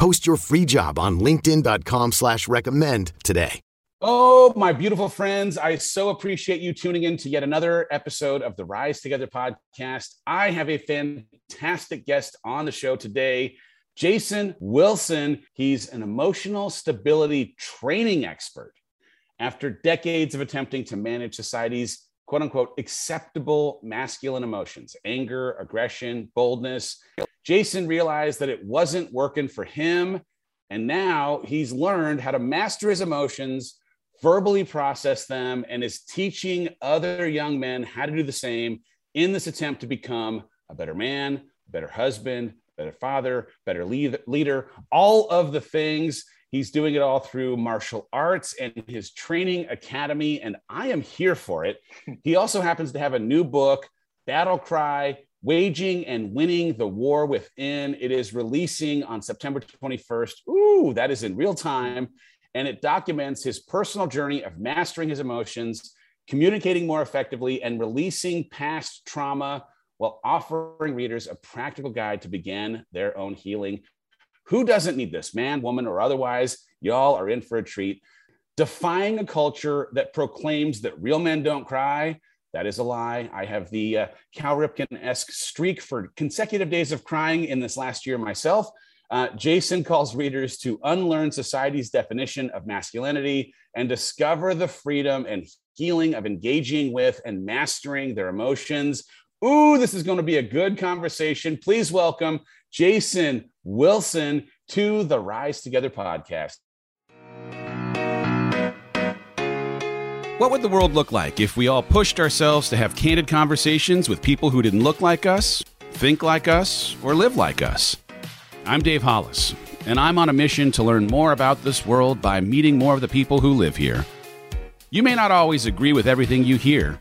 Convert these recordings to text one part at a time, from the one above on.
Post your free job on linkedin.com slash recommend today. Oh, my beautiful friends, I so appreciate you tuning in to yet another episode of the Rise Together podcast. I have a fantastic guest on the show today. Jason Wilson, he's an emotional stability training expert. After decades of attempting to manage society's quote unquote acceptable masculine emotions, anger, aggression, boldness, Jason realized that it wasn't working for him. And now he's learned how to master his emotions, verbally process them, and is teaching other young men how to do the same in this attempt to become a better man, a better husband, better father, better lead, leader, all of the things. He's doing it all through martial arts and his training academy, and I am here for it. He also happens to have a new book, Battle Cry Waging and Winning the War Within. It is releasing on September 21st. Ooh, that is in real time. And it documents his personal journey of mastering his emotions, communicating more effectively, and releasing past trauma while offering readers a practical guide to begin their own healing. Who doesn't need this, man, woman, or otherwise? Y'all are in for a treat. Defying a culture that proclaims that real men don't cry. That is a lie. I have the uh, Cal Ripken esque streak for consecutive days of crying in this last year myself. Uh, Jason calls readers to unlearn society's definition of masculinity and discover the freedom and healing of engaging with and mastering their emotions Ooh, this is going to be a good conversation. Please welcome Jason Wilson to the Rise Together podcast. What would the world look like if we all pushed ourselves to have candid conversations with people who didn't look like us, think like us, or live like us? I'm Dave Hollis, and I'm on a mission to learn more about this world by meeting more of the people who live here. You may not always agree with everything you hear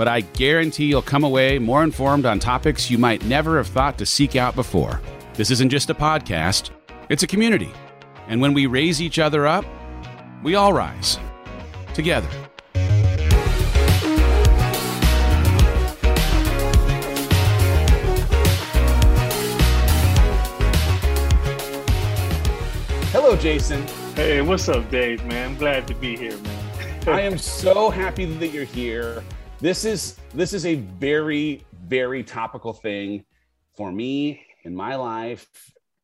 but I guarantee you'll come away more informed on topics you might never have thought to seek out before. This isn't just a podcast, it's a community. And when we raise each other up, we all rise together. Hello, Jason. Hey, what's up, Dave, man? I'm glad to be here, man. I am so happy that you're here this is this is a very very topical thing for me in my life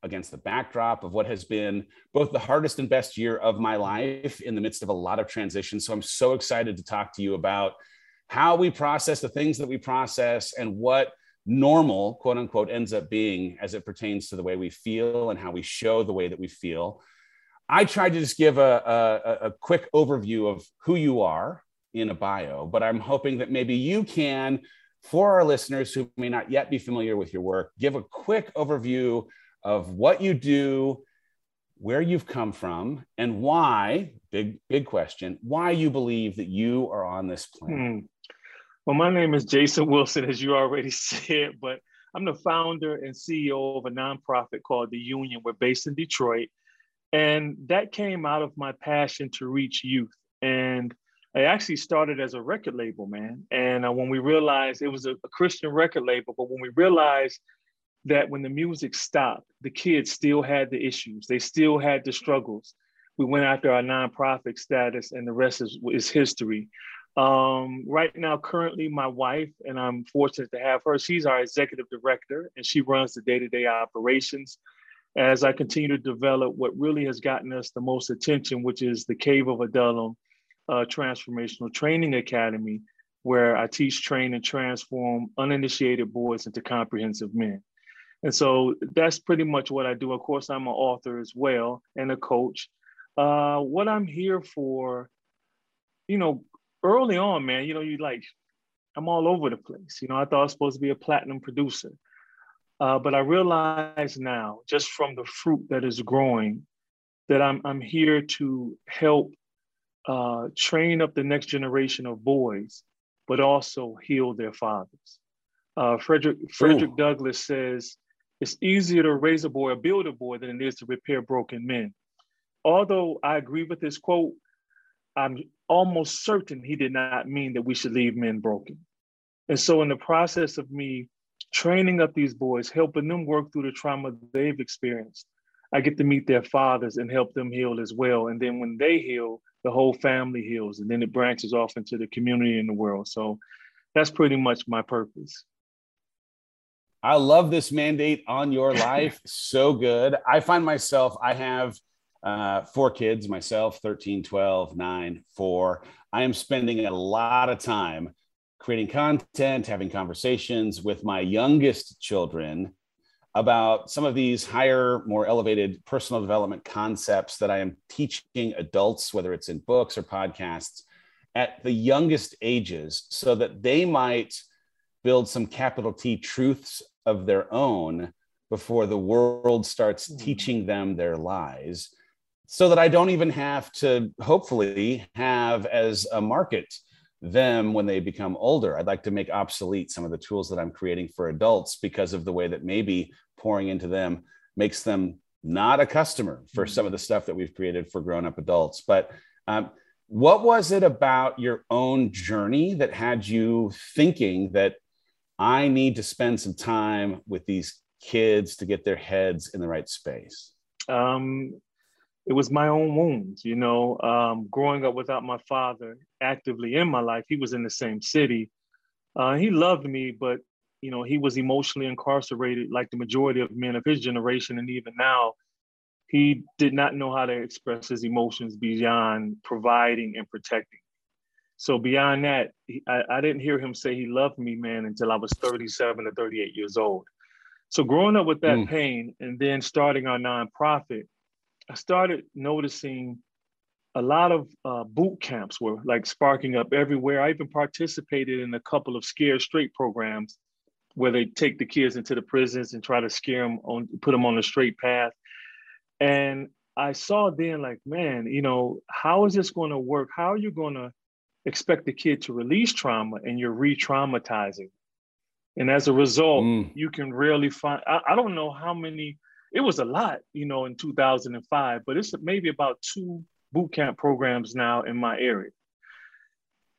against the backdrop of what has been both the hardest and best year of my life in the midst of a lot of transition. So i'm so excited to talk to you about how we process the things that we process and what normal quote unquote ends up being as it pertains to the way we feel and how we show the way that we feel. I tried to just give a, a, a quick overview of who you are in a bio, but I'm hoping that maybe you can, for our listeners who may not yet be familiar with your work, give a quick overview of what you do, where you've come from, and why, big, big question, why you believe that you are on this planet. Hmm. Well, my name is Jason Wilson, as you already said, but I'm the founder and CEO of a nonprofit called The Union. We're based in Detroit. And that came out of my passion to reach youth. And it actually started as a record label, man. And uh, when we realized it was a, a, Christian record label, but when we realized that when the music stopped, the kids still had the issues, they still had the struggles. We went after our nonprofit status, and the rest is, is history. Um, right now, currently, my wife, and I'm fortunate to have her, she's our executive director, and she runs the day to day operations. as I continue to develop what really has gotten us the most attention, which is the Cave of Adullam uh, Transformational Training Academy, where I teach, train, and transform uninitiated boys into comprehensive men. And so that's pretty much what I do. Of course, I'm an author as well and a coach. Uh, what I'm here for, you know, early on, man, you know, you like, I'm all over the place. You know, I thought I was supposed to be a platinum producer. Uh, but I realize now, just from the fruit that is growing, that I'm, I'm here to help uh, train up the next generation of boys, but also heal their fathers. Uh, Frederick, Frederick Ooh. Douglass says, it's easier to raise a boy or build a boy than it is to repair broken men. Although I agree with this quote, I'm almost certain he did not mean that we should leave men broken. And so, in the process of me training up these boys, helping them work through the trauma they've experienced, I get to meet their fathers and help them heal as well. And then when they heal, the whole family heals, and then it branches off into the community and the world. So that's pretty much my purpose. I love this mandate on your life. so good. I find myself, I have uh, four kids myself 13, 12, 9, 4. I am spending a lot of time creating content, having conversations with my youngest children about some of these higher, more elevated personal development concepts that I am teaching adults, whether it's in books or podcasts, at the youngest ages, so that they might build some capital T truths of their own before the world starts mm. teaching them their lies so that I don't even have to hopefully have as a market them when they become older. I'd like to make obsolete some of the tools that I'm creating for adults because of the way that maybe pouring into them makes them not a customer for mm. some of the stuff that we've created for grown up adults. But um, what was it about your own journey that had you thinking that I need to spend some time with these kids to get their heads in the right space? Um, it was my own wounds, you know, um, growing up without my father actively in my life. He was in the same city. Uh, he loved me, but you know, he was emotionally incarcerated, like the majority of men of his generation, and even now, he did not know how to express his emotions beyond providing and protecting. So beyond that, he, I, I didn't hear him say he loved me, man, until I was 37 or 38 years old. So growing up with that mm. pain and then starting our nonprofit, I started noticing a lot of uh, boot camps were like sparking up everywhere. I even participated in a couple of scare Straight programs where they take the kids into the prisons and try to scare them on, put them on the straight path. And I saw then, like, man, you know, how is this going to work? How are you going to expect the kid to release trauma and you're re-traumatizing and as a result mm. you can rarely find I, I, don't know how many it was a lot you know in 2005 but it's maybe about two boot camp programs now in my area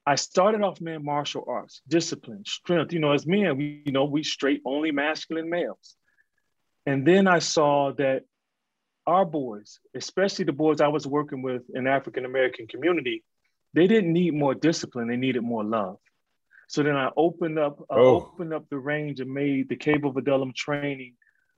i started off man martial arts discipline strength you know as men we you know we straight only masculine males and then i saw that our boys especially the boys i was working with in african american community they didn't need more discipline, they needed more love. So then I opened up, I oh. opened up the range and made the Cave of training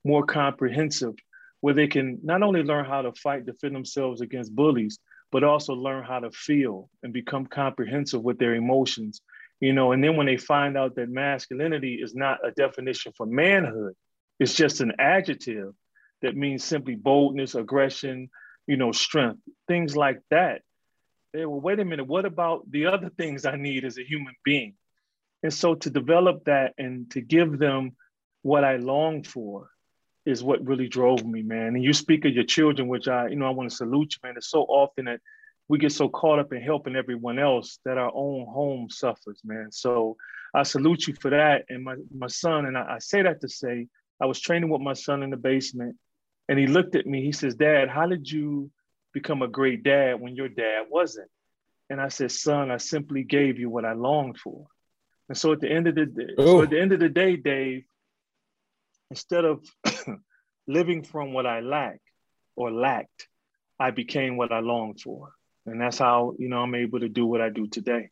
more comprehensive, where they can not only learn how to fight, defend themselves against bullies, but also learn how to feel and become comprehensive with their emotions. You know, and then when they find out that masculinity is not a definition for manhood, it's just an adjective that means simply boldness, aggression, you know, strength, things like that They well, wait a minute, what about the other things I need as a human being? And so to develop that and to give them what I long for is what really drove me, man. And you speak of your children, which I, you know, I want to salute you, man. It's so often that we get so caught up in helping everyone else that our own home suffers, man. So I salute you for that. And my, my son, and I, I say that to say, I was training with my son in the basement and he looked at me, he says, Dad, how did you become a great dad when your dad wasn't. And I said, son, I simply gave you what I longed for. And so at the end of the day, so at the end of the day, Dave, instead of living from what I lack or lacked, I became what I longed for. And that's how, you know, I'm able to do what I do today.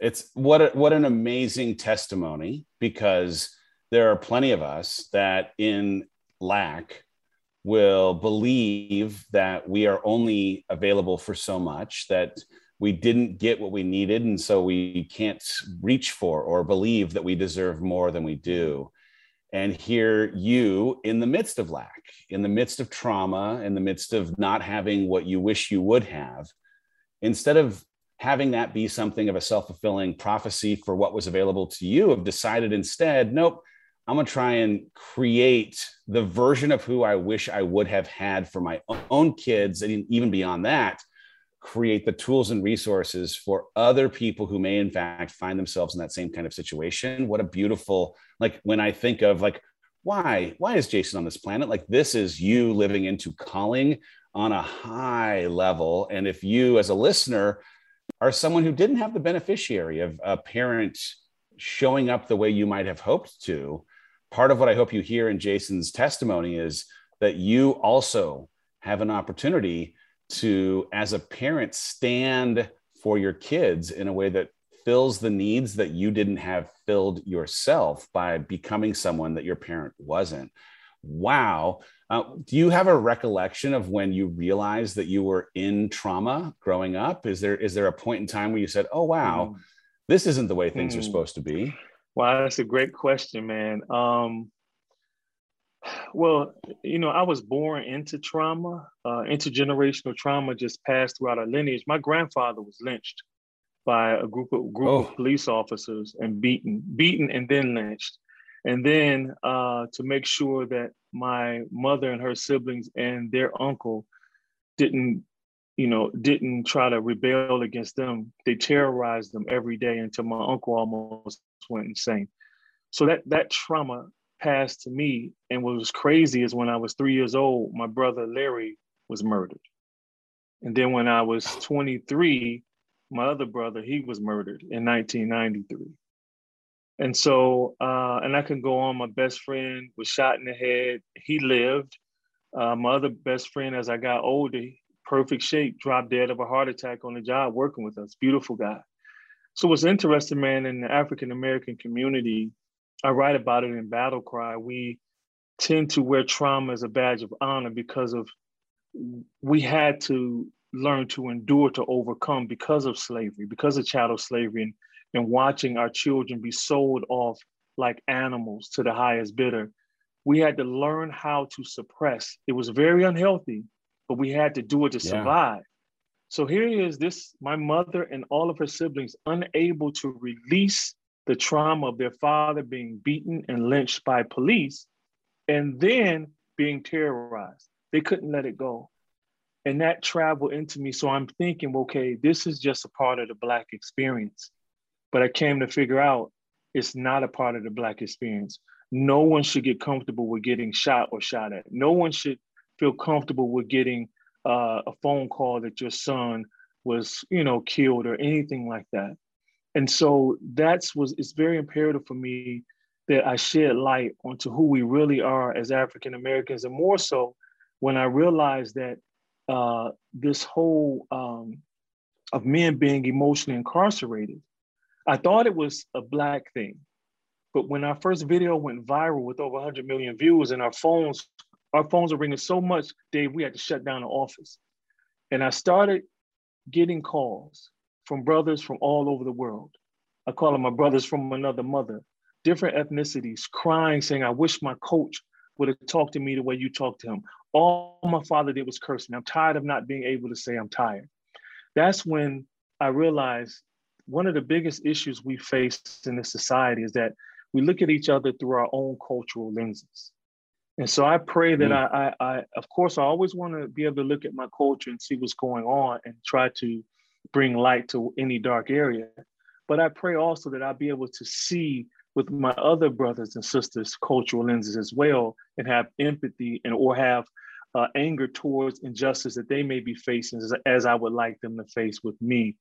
It's what a, what an amazing testimony because there are plenty of us that in lack will believe that we are only available for so much, that we didn't get what we needed, and so we can't reach for or believe that we deserve more than we do. And here you, in the midst of lack, in the midst of trauma, in the midst of not having what you wish you would have, instead of having that be something of a self fulfilling prophecy for what was available to you, have decided instead, nope, I'm going to try and create the version of who I wish I would have had for my own kids. And even beyond that, create the tools and resources for other people who may, in fact, find themselves in that same kind of situation. What a beautiful, like, when I think of, like, why why is jason on this planet? Like this is you living into calling on a high level. And if you as a listener are someone who didn't have the beneficiary of a parent showing up the way you might have hoped to part of what I hope you hear in Jason's testimony is that you also have an opportunity to, as a parent, stand for your kids in a way that fills the needs that you didn't have filled yourself by becoming someone that your parent wasn't. Wow. Uh, do you have a recollection of when you realized that you were in trauma growing up? Is there is there a point in time where you said, "Oh wow, mm. this isn't the way things mm. are supposed to be"? Wow, that's a great question, man. Um, well, you know, I was born into trauma. Uh, intergenerational trauma just passed throughout our lineage. My grandfather was lynched by a group of group oh. of police officers and beaten, beaten and then lynched. And then uh, to make sure that my mother and her siblings and their uncle didn't you know, didn't try to rebel against them. They terrorized them every day until my uncle almost went insane. So that that trauma passed to me. And what was crazy is when I was three years old, my brother Larry was murdered. And then when I was 23, my other brother, he was murdered in 1993. And so, uh, and I can go on, my best friend was shot in the head. He lived. Uh, my other best friend, as I got older, perfect shape, dropped dead of a heart attack on the job working with us. Beautiful guy. So what's interesting, man, in the African American community, I write about it in Battle Cry. We tend to wear trauma as a badge of honor because of we had to learn to endure to overcome because of slavery, because of chattel slavery, and, and watching our children be sold off like animals to the highest bidder. We had to learn how to suppress. It was very unhealthy, but we had to do it to yeah. survive. So here is this my mother and all of her siblings unable to release the trauma of their father being beaten and lynched by police and then being terrorized. They couldn't let it go. And that traveled into me. So I'm thinking, okay, this is just a part of the Black experience. But I came to figure out it's not a part of the Black experience. No one should get comfortable with getting shot or shot at. No one should feel comfortable with getting uh, a phone call that your son was, you know, killed or anything like that. And so that's was it's very imperative for me that I shed light onto who we really are as African Americans, and more so when I realized that uh, this whole um, of men being emotionally incarcerated, I thought it was a black thing. But when our first video went viral with over 100 million views and our phones our phones were ringing so much, Dave, we had to shut down the office. And I started getting calls from brothers from all over the world. I call them my brothers from another mother, different ethnicities, crying, saying, I wish my coach would have talked to me the way you talked to him. All my father did was curse me. I'm tired of not being able to say I'm tired. That's when I realized one of the biggest issues we face in this society is that we look at each other through our own cultural lenses. And so I pray that mm. I, I, I, of course, I always want to be able to look at my culture and see what's going on and try to bring light to any dark area. But I pray also that I'll be able to see with my other brothers and sisters cultural lenses as well and have empathy and or have uh, anger towards injustice that they may be facing as, as I would like them to face with me.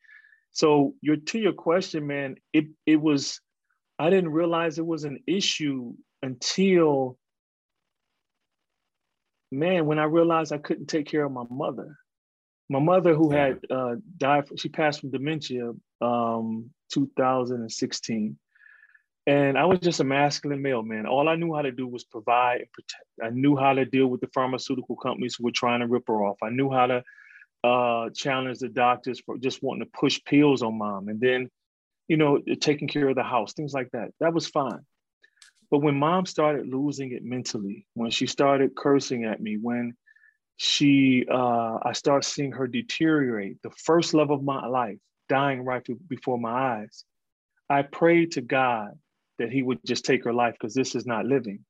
So your to your question, man, it it was I didn't realize it was an issue until man, when I realized I couldn't take care of my mother, my mother who had uh, died, she passed from dementia um, 2016. And I was just a masculine male, man. All I knew how to do was provide and protect. I knew how to deal with the pharmaceutical companies who were trying to rip her off. I knew how to uh, challenge the doctors for just wanting to push pills on mom. And then, you know, taking care of the house, things like that. That was fine. But when mom started losing it mentally, when she started cursing at me, when she, uh, I started seeing her deteriorate, the first love of my life, dying right before my eyes, I prayed to God that he would just take her life because this is not living.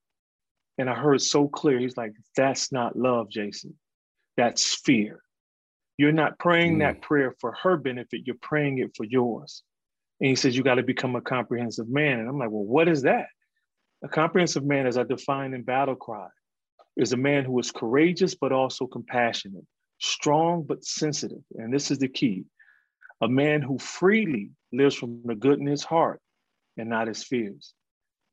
And I heard so clear, he's like, that's not love, Jason. That's fear. You're not praying mm. that prayer for her benefit, you're praying it for yours. And he says, You got to become a comprehensive man. And I'm like, Well, what is that? A comprehensive man, as I define in Battle Cry, is a man who is courageous but also compassionate, strong but sensitive. And this is the key a man who freely lives from the good in his heart and not his fears.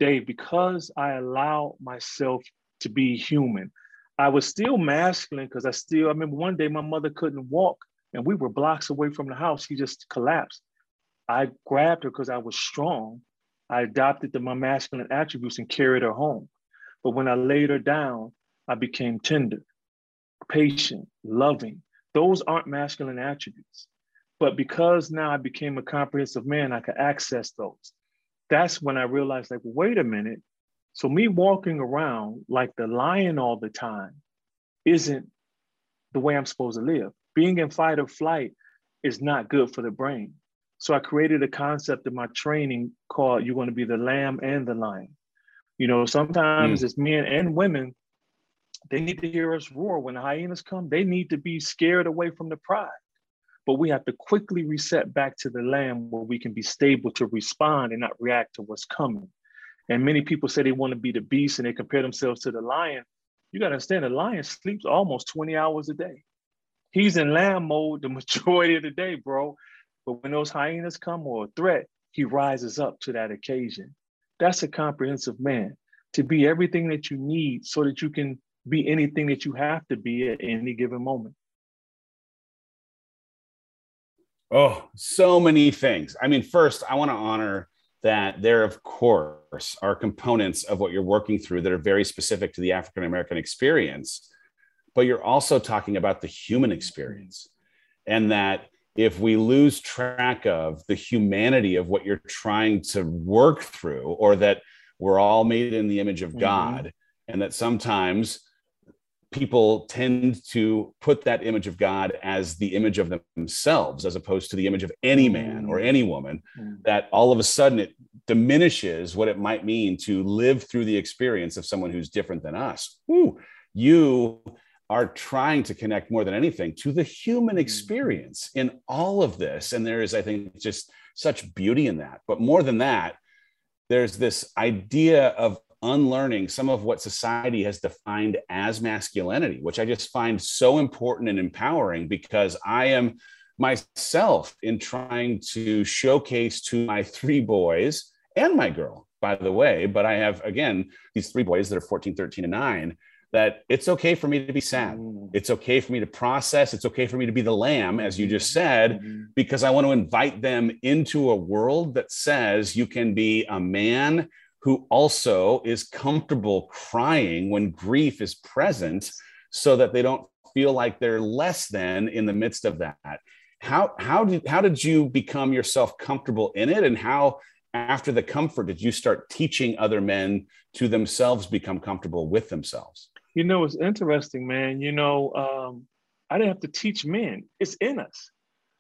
Dave, because I allow myself to be human, I was still masculine because I still, I remember one day my mother couldn't walk and we were blocks away from the house. She just collapsed. I grabbed her because I was strong. I adopted the, my masculine attributes and carried her home. But when I laid her down, I became tender, patient, loving. Those aren't masculine attributes. But because now I became a comprehensive man, I could access those. That's when I realized, like, wait a minute, so me walking around like the lion all the time isn't the way I'm supposed to live. Being in fight or flight is not good for the brain. So I created a concept in my training called you're going to be the lamb and the lion. You know, sometimes mm. it's men and women, they need to hear us roar. When the hyenas come, they need to be scared away from the pride. But we have to quickly reset back to the lamb where we can be stable to respond and not react to what's coming. And many people say they want to be the beast and they compare themselves to the lion. You got to understand the lion sleeps almost 20 hours a day. He's in lamb mode the majority of the day, bro. But when those hyenas come or a threat, he rises up to that occasion. That's a comprehensive man to be everything that you need so that you can be anything that you have to be at any given moment. Oh, so many things. I mean, first, I want to honor that there, of course, are components of what you're working through that are very specific to the African American experience, but you're also talking about the human experience. And that if we lose track of the humanity of what you're trying to work through, or that we're all made in the image of mm-hmm. God, and that sometimes people tend to put that image of God as the image of themselves, as opposed to the image of any man or any woman, mm. that all of a sudden it diminishes what it might mean to live through the experience of someone who's different than us. Ooh, you are trying to connect more than anything to the human mm. experience in all of this. And there is, I think, just such beauty in that. But more than that, there's this idea of unlearning some of what society has defined as masculinity, which I just find so important and empowering because I am myself in trying to showcase to my three boys and my girl, by the way. But I have, again, these three boys that are 14, 13, and nine that it's okay for me to be sad. Mm. It's okay for me to process. It's okay for me to be the lamb, as you just said, mm-hmm. because I want to invite them into a world that says you can be a man who also is comfortable crying when grief is present so that they don't feel like they're less than in the midst of that. How how did how did you become yourself comfortable in it? And how after the comfort did you start teaching other men to themselves become comfortable with themselves? You know it's interesting man. You know um, i didn't have to teach men. It's in us.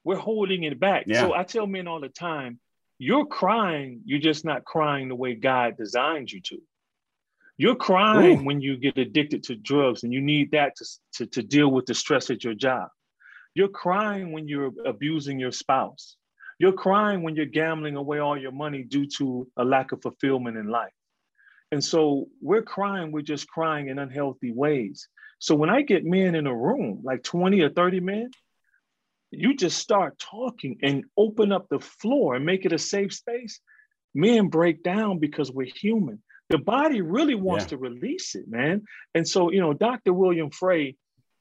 We're holding it back. Yeah. so i tell men all the time you're crying, you're just not crying the way God designed you to. You're crying Ooh. when you get addicted to drugs and you need that to, to, to deal with the stress at your job. You're crying when you're abusing your spouse. You're crying when you're gambling away all your money due to a lack of fulfillment in life. And so we're crying, we're just crying in unhealthy ways. So when I get men in a room, like 20 or 30 men, you just start talking and open up the floor and make it a safe space, men break down because we're human. The body really wants yeah. to release it, man. And so, you know, Dr. William Frey,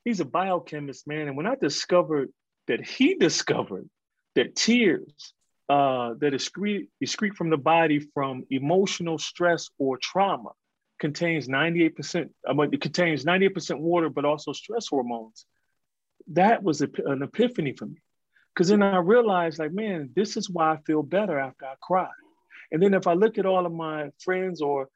he's a biochemist, man. And when I discovered that he discovered that tears uh, that excrete, excrete from the body from emotional stress or trauma contains 98%, I mean, it contains 98% water, but also stress hormones. That was an epiphany for me. Because then I realized, like, man, this is why I feel better after I cry. And then if I look at all of my friends or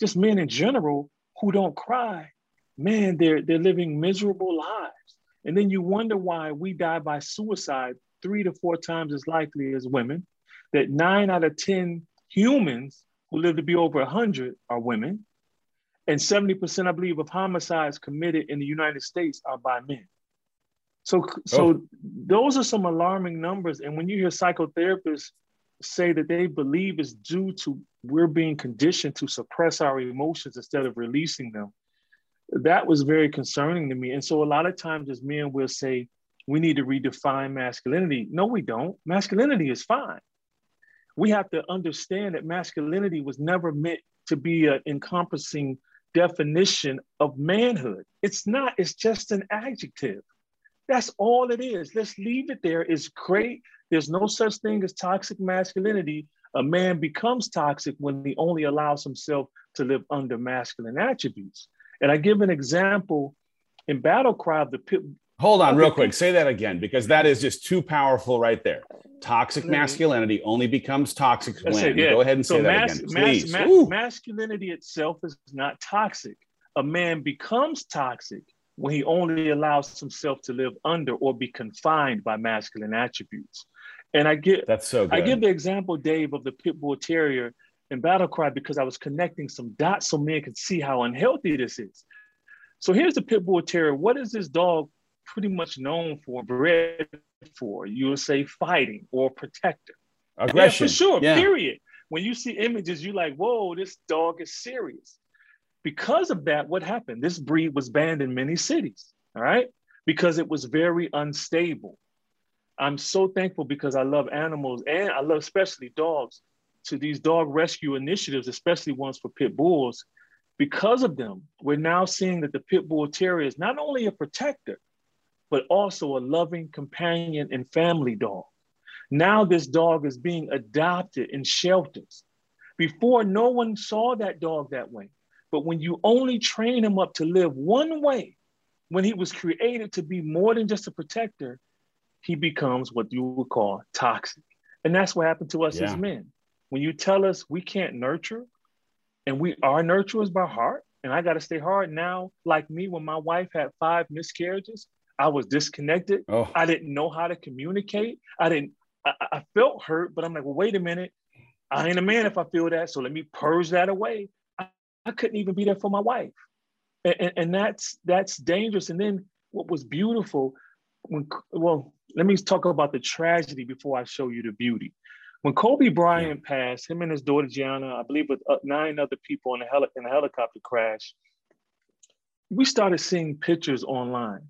just men in general who don't cry, man, they're, they're living miserable lives. And then you wonder why we die by suicide three to four times as likely as women, that nine out of 10 humans who live to be over 100 are women, and 70%, I believe, of homicides committed in the United States are by men. So, so oh. those are some alarming numbers. And when you hear psychotherapists say that they believe it's due to we're being conditioned to suppress our emotions instead of releasing them, that was very concerning to me. And so a lot of times as men will say, we need to redefine masculinity. No, we don't. Masculinity is fine. We have to understand that masculinity was never meant to be an encompassing definition of manhood. It's not, it's just an adjective. That's all it is. Let's leave it there. It's great. There's no such thing as toxic masculinity. A man becomes toxic when he only allows himself to live under masculine attributes. And I give an example in Battle Cry of the Pit. Hold on, real quick. Say that again because that is just too powerful right there. Toxic masculinity only becomes toxic when. Yeah. Go ahead and say so that again, please. Mas- mas- masculinity itself is not toxic. A man becomes toxic when he only allows himself to live under or be confined by masculine attributes. And I get that's so good. I give the example, Dave, of the pit bull terrier in Battle Cry because I was connecting some dots so men could see how unhealthy this is. So here's the pit bull terrier. What is this dog pretty much known for, bred for? You would say fighting or protector. Aggression. Yeah, for sure, yeah. period. When you see images, you're like, whoa, this dog is serious. Because of that, what happened? This breed was banned in many cities, all right? Because it was very unstable. I'm so thankful because I love animals and I love especially dogs to these dog rescue initiatives, especially ones for pit bulls. Because of them, we're now seeing that the pit bull terrier is not only a protector, but also a loving companion and family dog. Now, this dog is being adopted in shelters. Before, no one saw that dog that way. But when you only train him up to live one way, when he was created to be more than just a protector, he becomes what you would call toxic. And that's what happened to us yeah. as men. When you tell us we can't nurture and we are nurturers by heart, and I got to stay hard now, like me, when my wife had five miscarriages, I was disconnected. Oh. I didn't know how to communicate. I didn't, I, I felt hurt, but I'm like, well, wait a minute. I ain't a man if I feel that. So let me purge that away. I, couldn't even be there for my wife. And, and, and that's that's dangerous. And then what was beautiful when well, let me talk about the tragedy before I show you the beauty. When Kobe Bryant yeah. passed, him and his daughter Gianna, I believe with uh, nine other people in a, heli- in a helicopter crash, we started seeing pictures online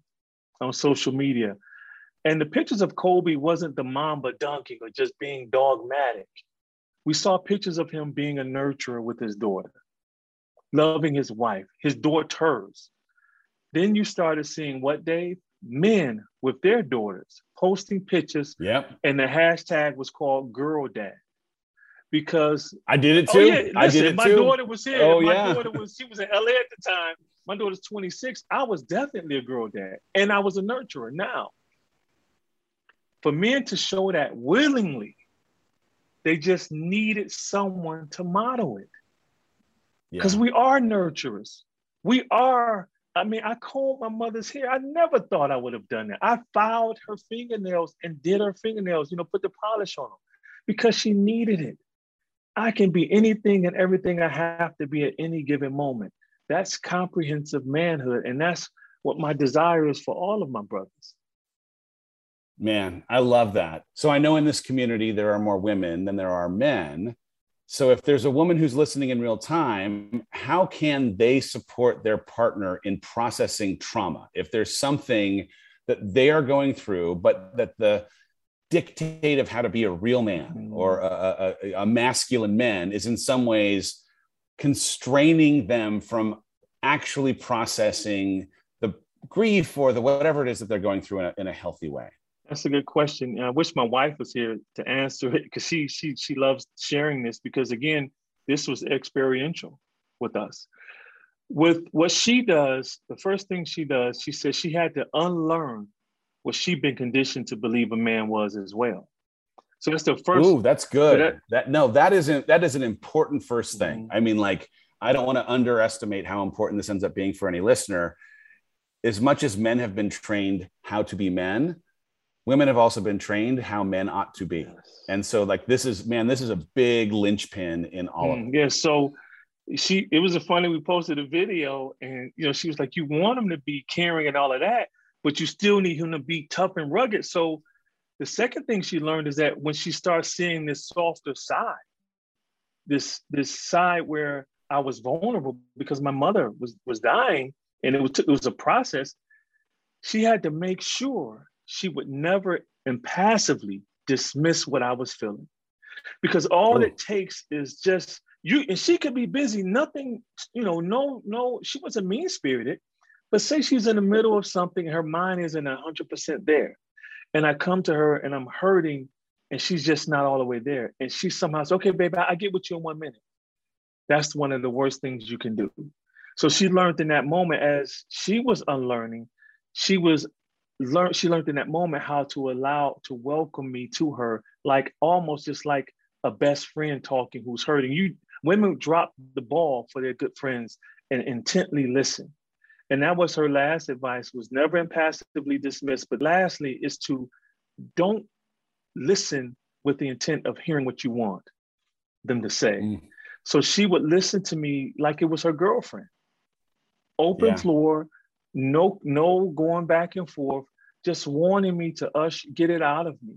on social media. And the pictures of Kobe wasn't the Mamba dunking or just being dogmatic. We saw pictures of him being a nurturer with his daughter, loving his wife, his daughters. Then you started seeing what, Dave? men with their daughters posting pictures. Yep. And the hashtag was called girl dad. Because I did it oh, too. Oh, yeah, listen, I did it my too. daughter was here. Oh, my yeah. daughter was she was in LA at the time. My daughter's 26. I was definitely a girl dad. And I was a nurturer. Now, for men to show that willingly, they just needed someone to model it. Because yeah. we are nurturers. We are I mean, I combed my mother's hair. I never thought I would have done that. I filed her fingernails and did her fingernails, you know, put the polish on them because she needed it. I can be anything and everything I have to be at any given moment. That's comprehensive manhood. And that's what my desire is for all of my brothers. Man, I love that. So I know in this community there are more women than there are men. So if there's a woman who's listening in real time, how can they support their partner in processing trauma? If there's something that they are going through, but that the dictate of how to be a real man mm-hmm. or a, a, a masculine man is in some ways constraining them from actually processing the grief or the whatever it is that they're going through in a, in a healthy way. That's a good question. And I wish my wife was here to answer it because she she she loves sharing this because again, this was experiential with us. With what she does, the first thing she does, she says she had to unlearn what she'd been conditioned to believe a man was as well. So that's the first. Ooh, that's good. That, that, no, that isn't that is an important first thing. Mm-hmm. I mean, like I don't want to underestimate how important this ends up being for any listener. As much as men have been trained how to be men, women have also been trained how men ought to be. Yes. And so, like, this is man, this is a big linchpin in all mm, of it. Yeah. So she, it was a funny. We posted a video, and you know, she was like, "You want him to be caring and all of that, but you still need him to be tough and rugged." So the second thing she learned is that when she starts seeing this softer side, this this side where I was vulnerable because my mother was was dying and it was it was a process. She had to make sure she would never impassively dismiss what I was feeling, because all Ooh. it takes is just you. And she could be busy, nothing, you know, no, no. She wasn't mean spirited, but say she's in the middle of something, her mind isn't hundred percent there, and I come to her and I'm hurting, and she's just not all the way there, and she somehow says, "Okay, baby, I get with you in one minute." That's one of the worst things you can do. So she learned in that moment as she was unlearning, she was learned she learned in that moment how to allow to welcome me to her like almost just like a best friend talking who's hurting you women drop the ball for their good friends and intently listen and that was her last advice was never impassively dismissed but lastly is to don't listen with the intent of hearing what you want them to say mm. So she would listen to me like it was her girlfriend. Open yeah. floor, no, no going back and forth, just wanting me to ush, get it out of me.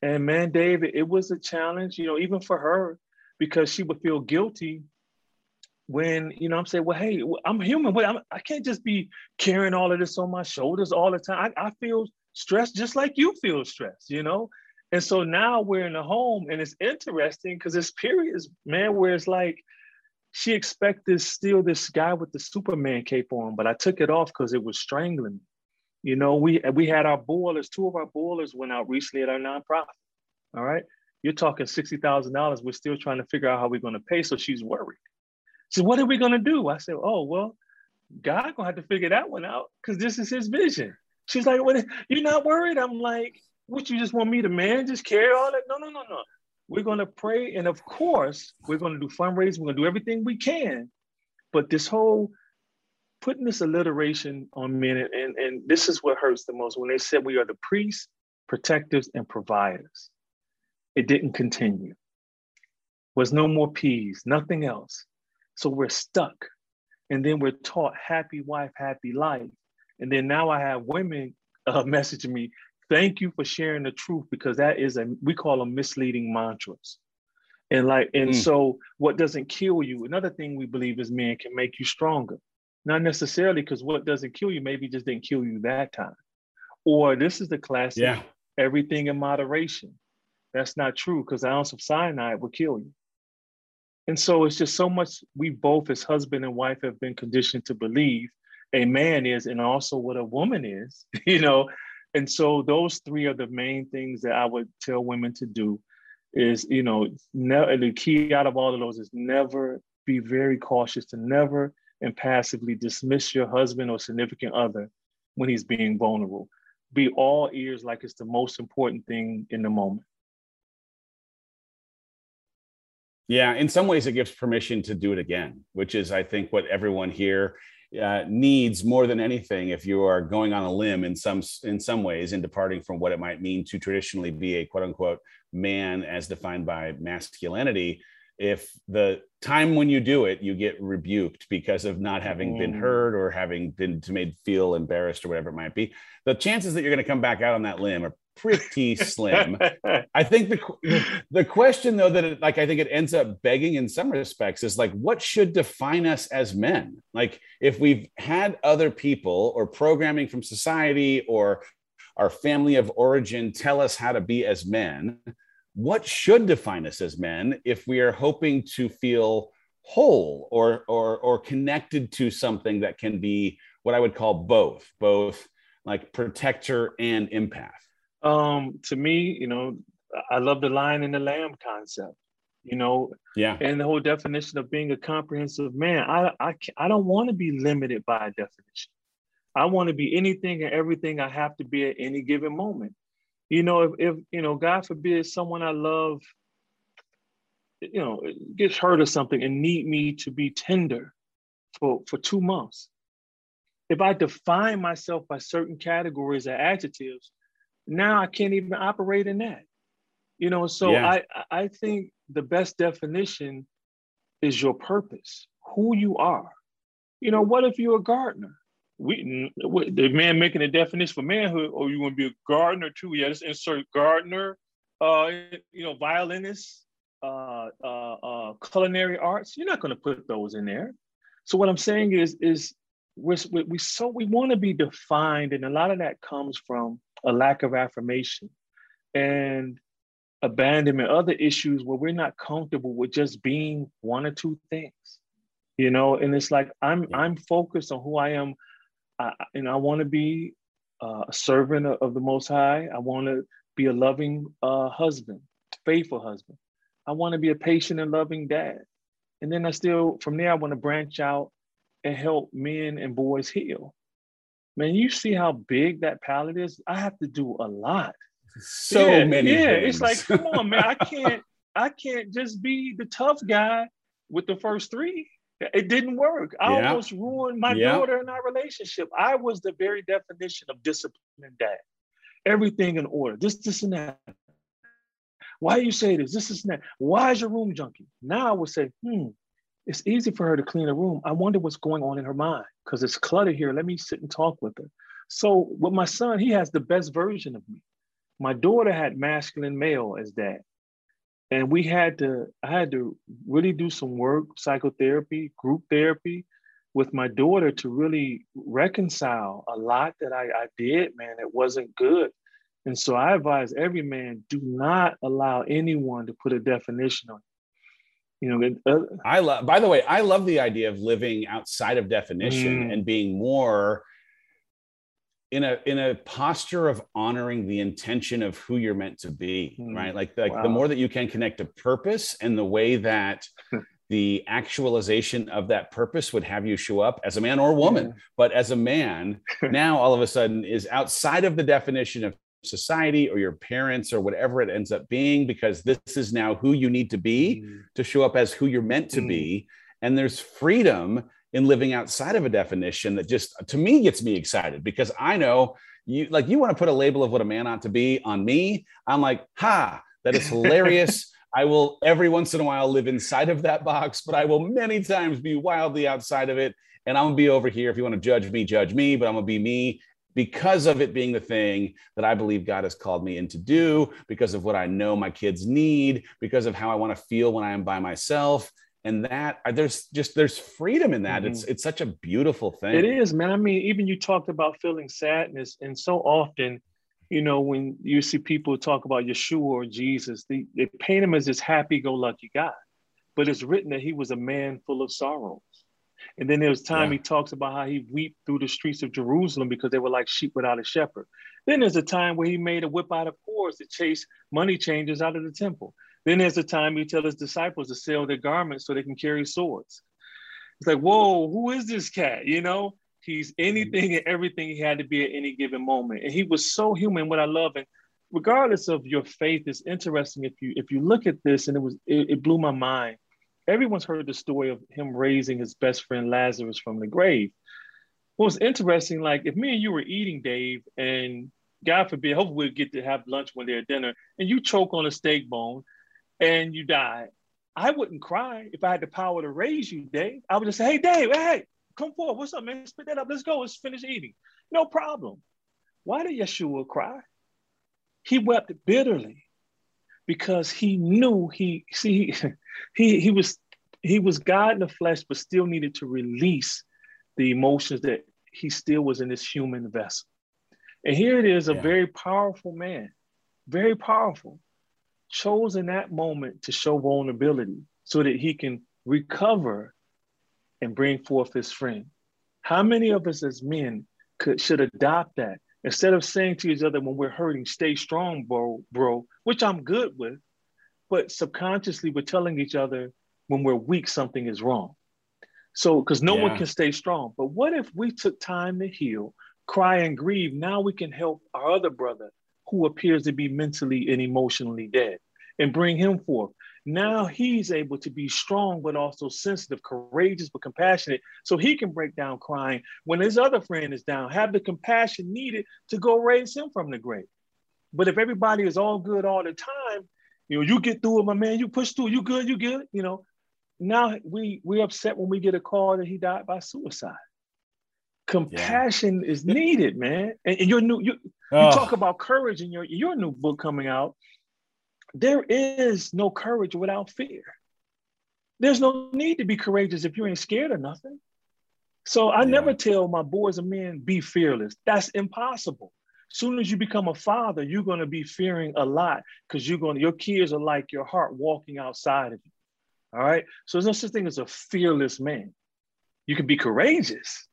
And man, David, it was a challenge, you know, even for her, because she would feel guilty when, you know, I'm saying, well, hey, I'm human. but I'm, I can not just be carrying all of this on my shoulders all the time. I, I feel stressed just like you feel stressed, you know? And so now we're in the home, and it's interesting because this period is man, where it's like she expected still this guy with the Superman cape on, but I took it off because it was strangling. me. You know, we we had our boilers, two of our boilers went out recently at our nonprofit. All right. You're talking sixty thousand dollars. We're still trying to figure out how we're going to pay. So she's worried. Said, What are we going to do? I said, Oh, well, God gonna have to figure that one out because this is his vision. She's like, What you're not worried? I'm like, what you just want me to man just carry all that? No, no, no, no. We're gonna pray, and of course, we're gonna do fundraising. We're gonna do everything we can. But this whole putting this alliteration on men, and, and this is what hurts the most when they said we are the priests, protectors, and providers. It didn't continue. Was no more peas, nothing else. So we're stuck. And then we're taught happy wife, happy life. And then now I have women uh, messaging me, thank you for sharing the truth because that is a we call them misleading mantras. And like and mm. so what doesn't kill you another thing we believe is men can make you stronger. Not necessarily because what doesn't kill you maybe just didn't kill you that time. Or this is the classic yeah. everything in moderation. That's not true because an ounce of cyanide will kill you. And so it's just so much we both as husband and wife have been conditioned to believe a man is and also what a woman is you know and so those three are the main things that I would tell women to do is, you know, ne- the key out of all of those is never be very cautious to never impassively dismiss your husband or significant other when he's being vulnerable. Be all ears like it's the most important thing in the moment. Yeah, in some ways, it gives permission to do it again, which is, I think, what everyone here uh, needs more than anything if you are going on a limb in some in some ways and departing from what it might mean to traditionally be a quote unquote man as defined by masculinity if the time when you do it you get rebuked because of not having mm. been heard or having been made feel embarrassed or whatever it might be the chances that you're going to come back out on that limb are pretty slim. I think the the question though that it, like I think it ends up begging in some respects is like what should define us as men? Like if we've had other people or programming from society or our family of origin tell us how to be as men, what should define us as men if we are hoping to feel whole or or or connected to something that can be what I would call both, both like protector and empath? Um, to me, you know, I love the lion and the lamb concept. You know, yeah, and the whole definition of being a comprehensive man. I I I don't want to be limited by a definition. I want to be anything and everything I have to be at any given moment. You know, if, if you know, God forbid, someone I love, you know, gets hurt or something and need me to be tender for for two months. If I define myself by certain categories or adjectives, now I can't even operate in that. You know, so yeah. I I think the best definition is your purpose, who you are. You know, what if you're a gardener? We the man making a definition for manhood, or you want to be a gardener too? Yeah, just insert gardener, uh, you know, violinist, uh, uh, uh, culinary arts. You're not going to put those in there. So what I'm saying is, is we're, we so we want to be defined, and a lot of that comes from a lack of affirmation. And abandonment, other issues where we're not comfortable with just being one or two things, you know. And it's like I'm. I'm focused on who I am, I, and I want to be uh, a servant of, the Most High. I want to be a loving uh, husband, faithful husband. I want to be a patient and loving dad. And then I still, from there, I want to branch out and help men and boys heal. Man, you see how big that palette is? I have to do a lot so yeah, many. Yeah, things. it's like, come on, man. I can't, I can't just be the tough guy with the first three. It didn't work. I yeah. almost ruined my yeah. daughter and our relationship. I was the very definition of discipline and dad. Everything in order. This, this, and that. Why you say this? This is that. Why is your room junky? Now I would say, hmm, it's easy for her to clean a room. I wonder what's going on in her mind because it's cluttered here. Let me sit and talk with her. So with my son, he has the best version of me my daughter had masculine male as dad. And we had to, I had to really do some work, psychotherapy, group therapy with my daughter to really reconcile a lot that I, I did, man, it wasn't good. And so I advise every man do not allow anyone to put a definition on you know uh, i love by the way i love the idea of living outside of definition mm. and being more in a in a posture of honoring the intention of who you're meant to be mm. right like, like wow. the more that you can connect to purpose and the way that the actualization of that purpose would have you show up as a man or a woman yeah. but as a man now all of a sudden is outside of the definition of society or your parents or whatever it ends up being because this is now who you need to be mm. to show up as who you're meant to mm. be and there's freedom in living outside of a definition that just to me gets me excited because I know you like you want to put a label of what a man ought to be on me. I'm like, ha, that is hilarious. I will every once in a while live inside of that box, but I will many times be wildly outside of it. And I'm gonna be over here. If you want to judge me, judge me, but I'm gonna be me because of it being the thing that I believe God has called me in to do, because of what I know my kids need, because of how I want to feel when I am by myself. And that there's just there's freedom in that. Mm-hmm. it's it's such a beautiful thing. It is man. I mean even you talked about feeling sadness and so often you know when you see people talk about yeshua or jesus they, they paint him as this happy-go-lucky guy but it's written that he was a man full of sorrows and then there's time yeah. he talks about how he wept through the streets of jerusalem because they were like sheep without a shepherd then there's a time where he made a whip out of cords to chase money changers out of the temple then there's a time he tells his disciples to sell their garments so they can carry swords. It's like, whoa, who is this cat? You know, he's mm-hmm. anything and everything he had to be at any given moment. And he was so human, what I love. And regardless of your faith, it's interesting if you if you look at this, and it was it, it blew my mind. Everyone's heard the story of him raising his best friend Lazarus from the grave. What was interesting, like if me and you were eating, Dave, and God forbid, hopefully we'll get to have lunch one day at dinner, and you choke on a steak bone, and you die. I wouldn't cry if I had the power to raise you, Dave. I would just say, hey, Dave, hey, come forward. What's up, man? Spit that up. Let's go. Let's finish eating. No problem. Why did Yeshua cry? He wept bitterly because he knew he see he he was he was God in the flesh, but still needed to release the emotions that he still was in this human vessel. And here it is, a yeah. very powerful man, very powerful chose in that moment to show vulnerability so that he can recover and bring forth his friend. How many of us as men could should adopt that Instead of saying to each other when we're hurting, stay strong, bro, bro, which I'm good with, but subconsciously we're telling each other when we're weak, something is wrong. So, because no yeah. one can stay strong. But what if we took time to heal, cry and grieve? Now we can help our other brother who appears to be mentally and emotionally dead and bring him forth. Now he's able to be strong, but also sensitive, courageous, but compassionate. So he can break down crying when his other friend is down, have the compassion needed to go raise him from the grave. But if everybody is all good all the time, you know, you get through it, my man, you push through, you good, you good, you know. Now we we upset when we get a call that he died by suicide. Compassion yeah. is needed, man. And, and your new you, oh. you talk about courage in your your new book coming out there is no courage without fear. There's no need to be courageous if you ain't scared of nothing. So I yeah. never tell my boys and men, be fearless. That's impossible. Soon as you become a father, you're going to be fearing a lot because you're going to, your kids are like your heart walking outside of you. All right. So there's no such thing as a fearless man. You can be courageous,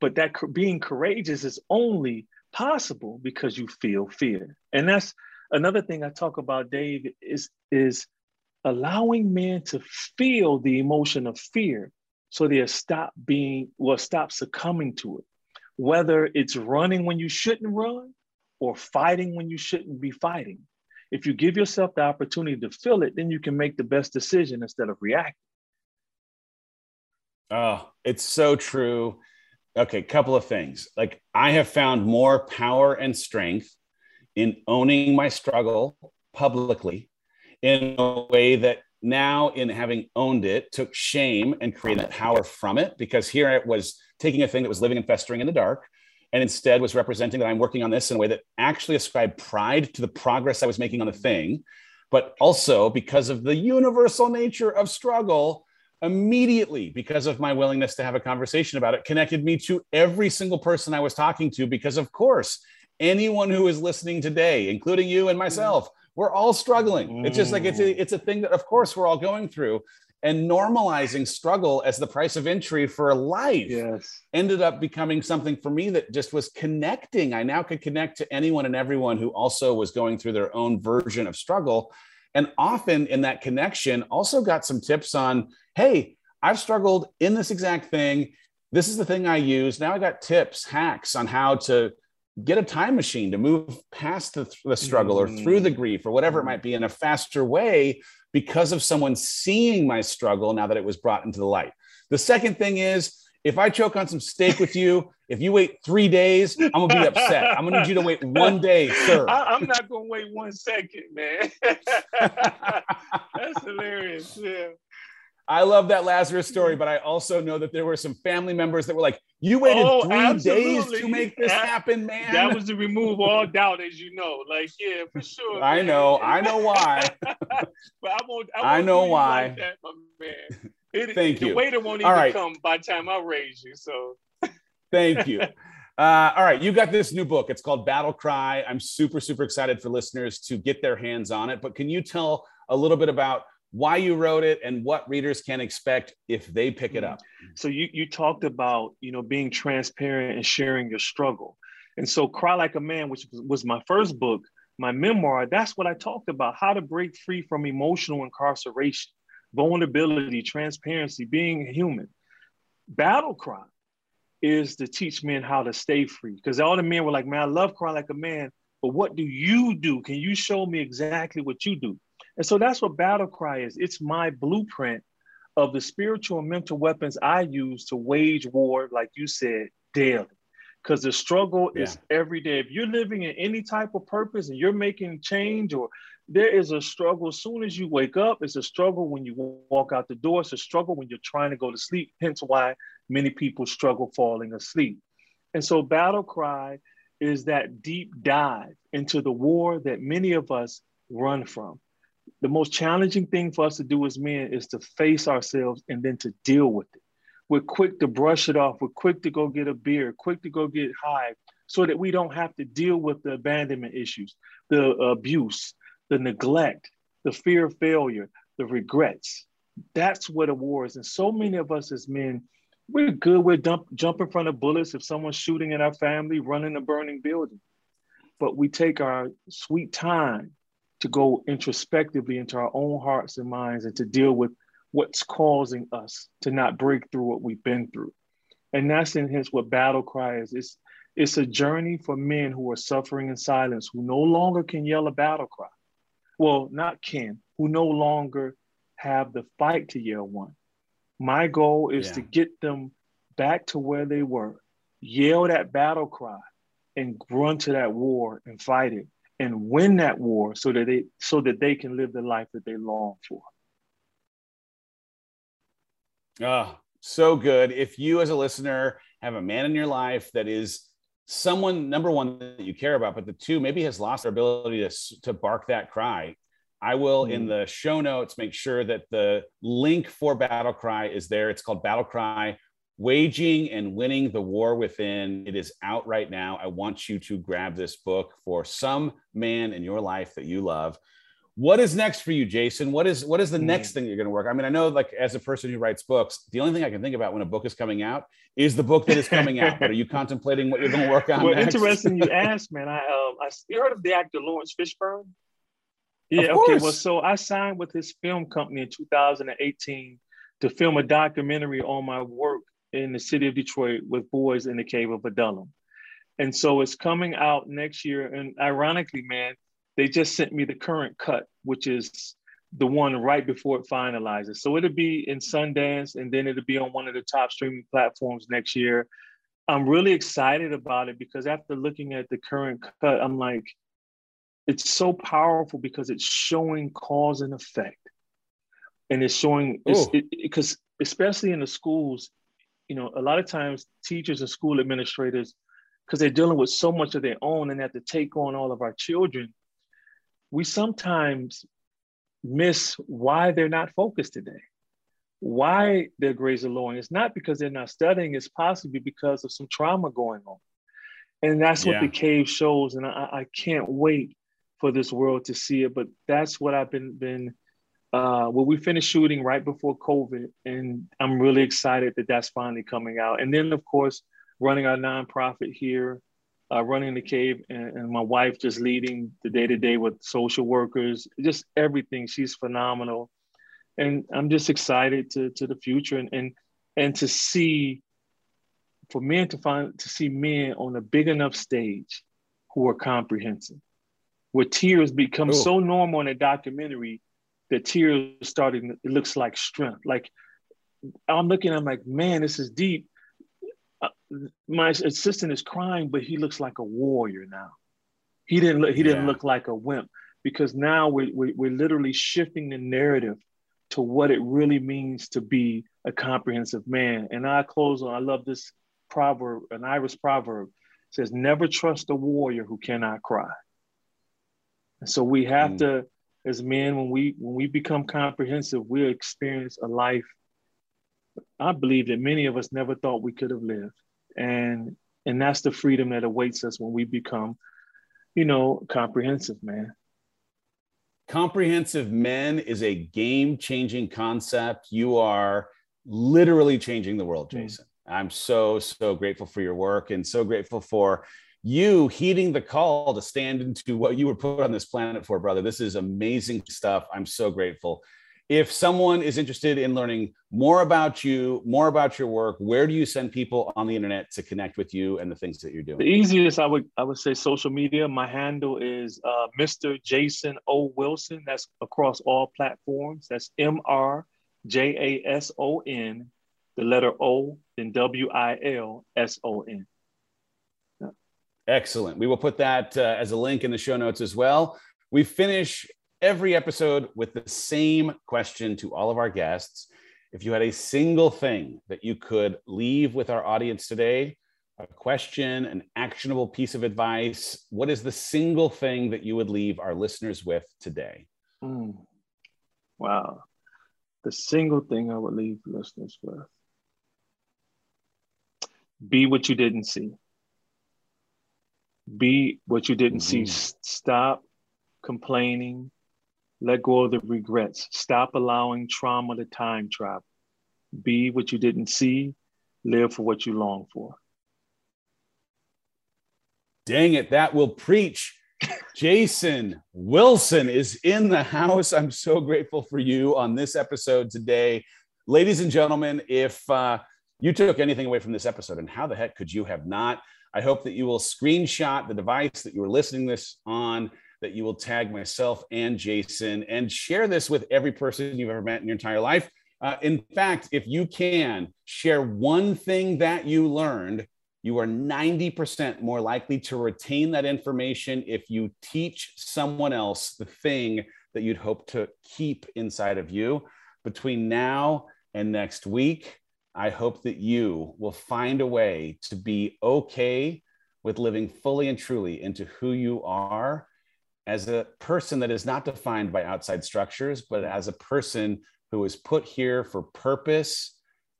but that being courageous is only possible because you feel fear. And that's Another thing I talk about, Dave, is, is allowing men to feel the emotion of fear so they'll stop being, well stop succumbing to it. Whether it's running when you shouldn't run or fighting when you shouldn't be fighting. If you give yourself the opportunity to feel it, then you can make the best decision instead of reacting. Oh, it's so true. Okay, couple of things. Like I have found more power and strength in owning my struggle publicly in a way that now in having owned it took shame and created power from it because here it was taking a thing that was living and festering in the dark and instead was representing that i'm working on this in a way that actually ascribed pride to the progress i was making on the thing but also because of the universal nature of struggle immediately because of my willingness to have a conversation about it connected me to every single person i was talking to because of course anyone who is listening today, including you and myself, we're all struggling. It's just like it's a, mm. it's a thing that, of course, we're all going through. And normalizing struggle as the price of entry for life yes. ended up becoming something for me that just was connecting. I now could connect to anyone and everyone who also was going through their own version of struggle. And often in that connection, also got some tips on hey, I've struggled in this exact thing. This is the thing I use. Now I got tips, hacks on how to get a time machine to move past the, the struggle or through the mm. grief or whatever it might be in a faster way because of someone seeing my struggle now that it was brought into the light. The second thing is if I choke on some steak with you, if you wait three days, I'm gonna be upset. I'm gonna need you to wait one day, sir. I, am not gonna wait one second, man. That's hilarious. Yeah. I love that Lazarus story, but I also know that there were some family members that were like, "You waited oh, three absolutely. days to make this that, happen, man." That was to remove all doubt, as you know. Like, yeah, for sure. I man. know, I know why. but I won't. I, won't I know why. Like that, man. It, Thank the you. The waiter won't even right. come by the time I raise you. So. Thank you. Uh, all right, you got this new book. It's called Battle Cry. I'm super, super excited for listeners to get their hands on it. But can you tell a little bit about why you wrote it and what readers can expect if they pick it up. Mm-hmm. So you you talked about, you know, being transparent and sharing your struggle. And so Cry Like a Man, which was my first book, my memoir, that's what I talked about, how to break free from emotional incarceration, vulnerability, transparency, being human. Battle Cry is to teach men how to stay free. Because all the men were like, man, I love Cry Like a Man, but what do you do? Can you show me exactly what you do? And so that's what battle cry is. It's my blueprint of the spiritual and mental weapons I use to wage war, like you said, daily. Because the struggle yeah. is every day. If you're living in any type of purpose and you're making change, or there is a struggle as soon as you wake up, it's a struggle when you walk out the door, it's a struggle when you're trying to go to sleep, hence why many people struggle falling asleep. And so, battle cry is that deep dive into the war that many of us run from the most challenging thing for us to do as men is to face ourselves and then to deal with it. We're quick to brush it off. We're quick to go get a beer, quick to go get high, so that we don't have to deal with the abandonment issues, the abuse, the neglect, the fear of failure, the regrets. That's what a war is. And so many of us as men we're good. We're dump, jump in front of bullets if someone's shooting at our family, running a burning building. But we take our sweet time to go introspectively into our own hearts and minds and to deal with what's causing us to not break through what we've been through. And that's in his what battle cry is. It's, it's a journey for men who are suffering in silence, who no longer can yell a battle cry. Well, not can, who no longer have the fight to yell one. My goal is yeah. to get them back to where they were, yell that battle cry, and run to that war and fight it and win that war so that they so that they can live the life that they long for. Oh, so good. If you as a listener have a man in your life that is someone number one that you care about, but the two maybe has lost their ability to to bark that cry. I will mm. in hmm. the show notes make sure that the link for Battle Cry is there. It's called Battle Cry Waging and Winning the War Within. It is out right now. I want you to grab this book for some man in your life that you love. What is next for you, Jason? What is what is the next mm. thing you're going to work? I mean, I know like as a person who writes books, the only thing I can think about when a book is coming out is the book that is coming out. But are you contemplating what you're going to work on? Well, next? interesting you asked, man. I um I you heard of the actor Laurence Fishburne? Yeah, okay. Well, so I signed with his film company in 2018 to film a documentary on my work in the city of Detroit with Boys in the Cave of Adullam. And so it's coming out next year. And ironically, man, they just sent me the current cut, which is the one right before it finalizes. So it'll be in Sundance and then it'll be on one of the top streaming platforms next year. I'm really excited about it because after looking at the current cut, I'm like, it's so powerful because it's showing cause and effect. And it's showing, because oh. it, especially in the schools, you know, a lot of times teachers and school administrators, because they're dealing with so much of their own and have to take on all of our children, we sometimes miss why they're not focused today. Why their grades are low. And it's not because they're not studying, it's possibly because of some trauma going on. And that's yeah. what the cave shows. And I, I can't wait for this world to see it. But that's what I've been been uh, well, we finished shooting right before COVID, and I'm really excited that that's finally coming out. And then, of course, running our nonprofit here, uh, running the cave, and, and my wife just leading the day to day with social workers, just everything. She's phenomenal, and I'm just excited to to the future and and and to see for men to find to see men on a big enough stage who are comprehensive, where tears become Ooh. so normal in a documentary the tears starting it looks like strength. Like i'm looking i'm like man this is deep. Uh, my assistant is crying but he looks like a warrior now. He didn't look he didn't look like a wimp because now we're, we're, we're literally shifting the narrative to what it really means to be a comprehensive man. And i close on i love this proverb an irish proverb. Says never trust a warrior who cannot cry. And so we have mm. to as men, when we when we become comprehensive, we'll experience a life. I believe that many of us never thought we could have lived, and and that's the freedom that awaits us when we become, you know, comprehensive, man. Comprehensive men is a game changing concept. You are literally changing the world, hmm. Jason. Mm. I'm so, so grateful for your work and so grateful for you heeding the call to stand into what you were put on this planet for, brother. This is amazing stuff. I'm so grateful. If someone is interested in learning more about you, more about your work, where do you send people on the internet to connect with you and the things that you're doing? The easiest, I would, I would say, social media. My handle is uh, Mr. Jason O Wilson. That's across all platforms. That's M R J A S O N, the letter O, then W I L S O N. Excellent. We will put that uh, as a link in the show notes as well. We finish every episode with the same question to all of our guests. If you had a single thing that you could leave with our audience today, a question, an actionable piece of advice, what is the single thing that you would leave our listeners with today? Mm. Wow. The single thing I would leave listeners with be what you didn't see be what you didn't mm-hmm. see. Stop complaining. Let go of the regrets. Stop allowing trauma to time travel. Be what you didn't see. live for what you long for. Dang it, that will preach. Jason Wilson is in the house. I'm so grateful for you on this episode today. Ladies and gentlemen, if uh, you took anything away from this episode, and how the heck could you have not? I hope that you will screenshot the device that you are listening this on, that you will tag myself and Jason and share this with every person you've ever met in your entire life. Uh, in fact, if you can share one thing that you learned, you are 90% more likely to retain that information if you teach someone else the thing that you'd hope to keep inside of you. Between now and next week, I hope that you will find a way to be okay with living fully and truly into who you are as a person that is not defined by outside structures, but as a person who is put here for purpose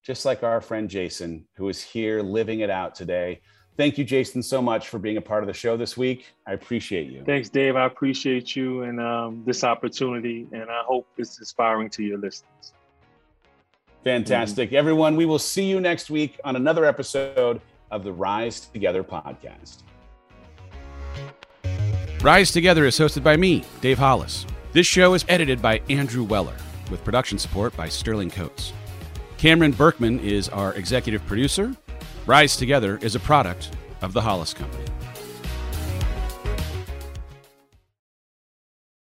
just like our friend Jason, who is here living it out today. Thank you, Jason, so much for being a part of the show this week. I appreciate you. Thanks, Dave. I appreciate you and um, this opportunity, and I hope it's inspiring to your listeners. Fantastic. Mm-hmm. Everyone, we will see you next week on another episode of the Rise Together podcast. Rise Together is hosted by me, Dave Hollis. This show is edited by Andrew Weller, with production support by Sterling Coates. Cameron Berkman is our executive producer. Rise Together is a product of the Hollis Company.